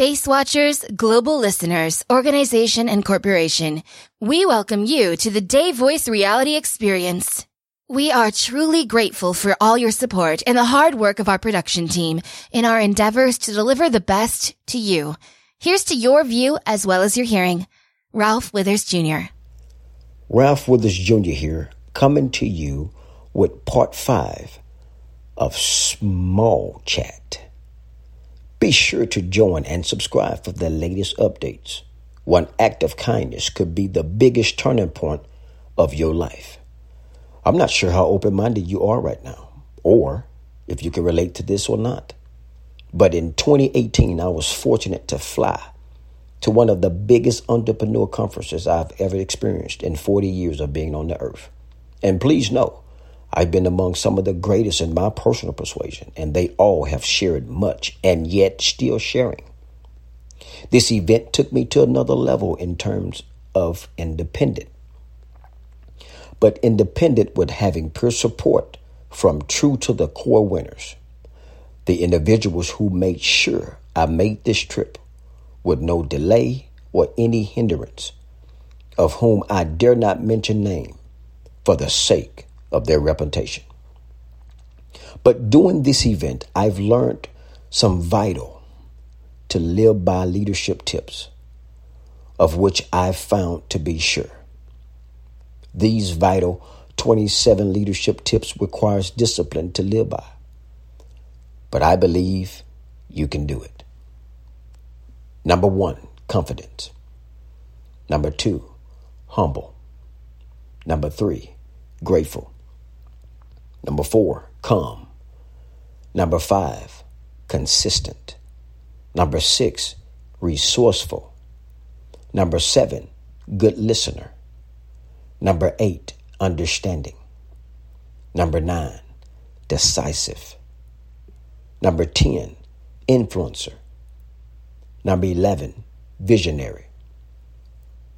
Face Watchers, global listeners, organization, and corporation, we welcome you to the Day Voice Reality Experience. We are truly grateful for all your support and the hard work of our production team in our endeavors to deliver the best to you. Here's to your view as well as your hearing. Ralph Withers Jr. Ralph Withers Jr. here, coming to you with part five of Small Chat. Be sure to join and subscribe for the latest updates. One act of kindness could be the biggest turning point of your life. I'm not sure how open minded you are right now, or if you can relate to this or not. But in 2018, I was fortunate to fly to one of the biggest entrepreneur conferences I've ever experienced in 40 years of being on the earth. And please know, I've been among some of the greatest in my personal persuasion, and they all have shared much and yet still sharing. This event took me to another level in terms of independent, but independent with having peer support from true to the core winners, the individuals who made sure I made this trip with no delay or any hindrance, of whom I dare not mention name for the sake of their reputation. But during this event, I've learned some vital to live by leadership tips, of which I've found to be sure. These vital 27 leadership tips requires discipline to live by. But I believe you can do it. Number one, confidence. Number two, humble. Number three, grateful. Number four, calm. Number five, consistent. Number six, resourceful. Number seven, good listener. Number eight, understanding. Number nine, decisive. Number 10, influencer. Number 11, visionary.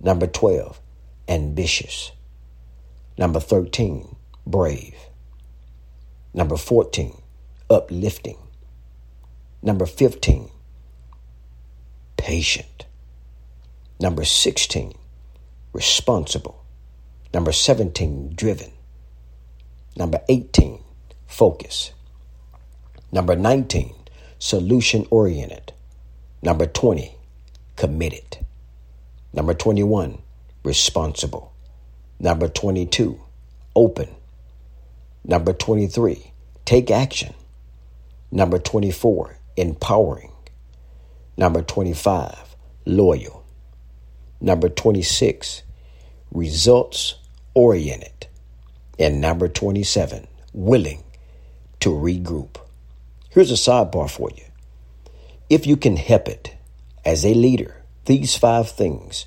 Number 12, ambitious. Number 13, brave. Number 14, uplifting. Number 15, patient. Number 16, responsible. Number 17, driven. Number 18, focus. Number 19, solution oriented. Number 20, committed. Number 21, responsible. Number 22, open. Number 23, take action. Number 24, empowering. Number 25, loyal. Number 26, results oriented. And number 27, willing to regroup. Here's a sidebar for you. If you can help it as a leader, these five things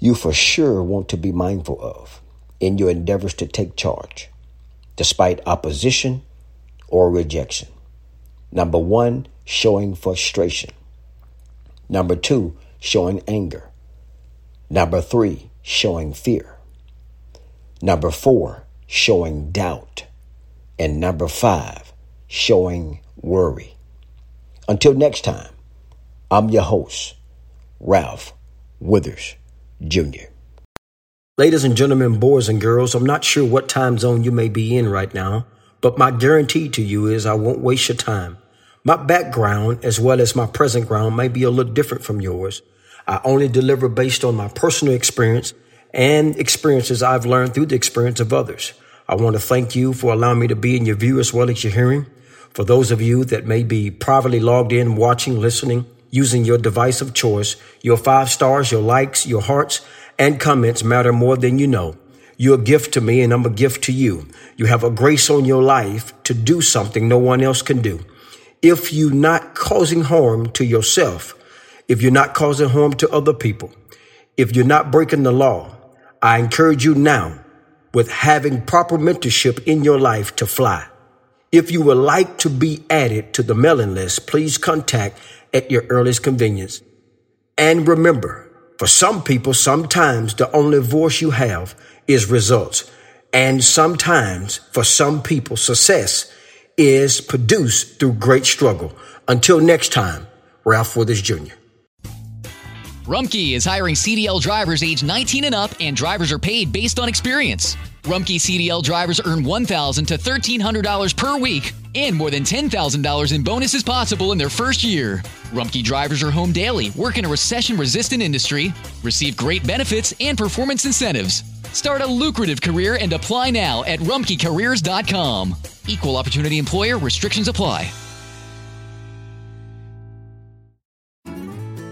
you for sure want to be mindful of in your endeavors to take charge despite opposition or rejection. Number one, showing frustration. Number two, showing anger. Number three, showing fear. Number four, showing doubt. And number five, showing worry. Until next time, I'm your host, Ralph Withers Jr. Ladies and gentlemen, boys and girls, I'm not sure what time zone you may be in right now, but my guarantee to you is I won't waste your time. My background, as well as my present ground, may be a little different from yours. I only deliver based on my personal experience and experiences I've learned through the experience of others. I want to thank you for allowing me to be in your view as well as your hearing. For those of you that may be privately logged in, watching, listening, using your device of choice, your five stars, your likes, your hearts, and comments matter more than you know. You're a gift to me and I'm a gift to you. You have a grace on your life to do something no one else can do. If you're not causing harm to yourself, if you're not causing harm to other people, if you're not breaking the law, I encourage you now with having proper mentorship in your life to fly. If you would like to be added to the mailing list, please contact at your earliest convenience. And remember, for some people, sometimes the only voice you have is results. And sometimes for some people, success is produced through great struggle. Until next time, Ralph Withers Jr. Rumpke is hiring CDL drivers age 19 and up, and drivers are paid based on experience. Rumpke CDL drivers earn 1,000 to $1,300 per week and more than $10,000 in bonuses possible in their first year. Rumpke drivers are home daily, work in a recession resistant industry, receive great benefits and performance incentives. Start a lucrative career and apply now at rumpkecareers.com. Equal opportunity employer restrictions apply.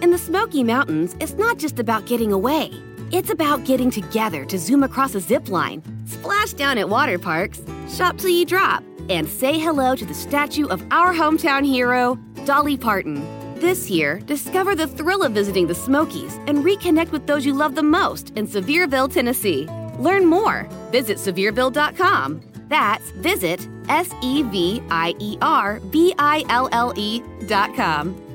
In the Smoky Mountains, it's not just about getting away. It's about getting together to zoom across a zip line, splash down at water parks, shop till you drop, and say hello to the statue of our hometown hero, Dolly Parton. This year, discover the thrill of visiting the Smokies and reconnect with those you love the most in Sevierville, Tennessee. Learn more. Visit Sevierville.com. That's visit S E V I E R V I L L E.com.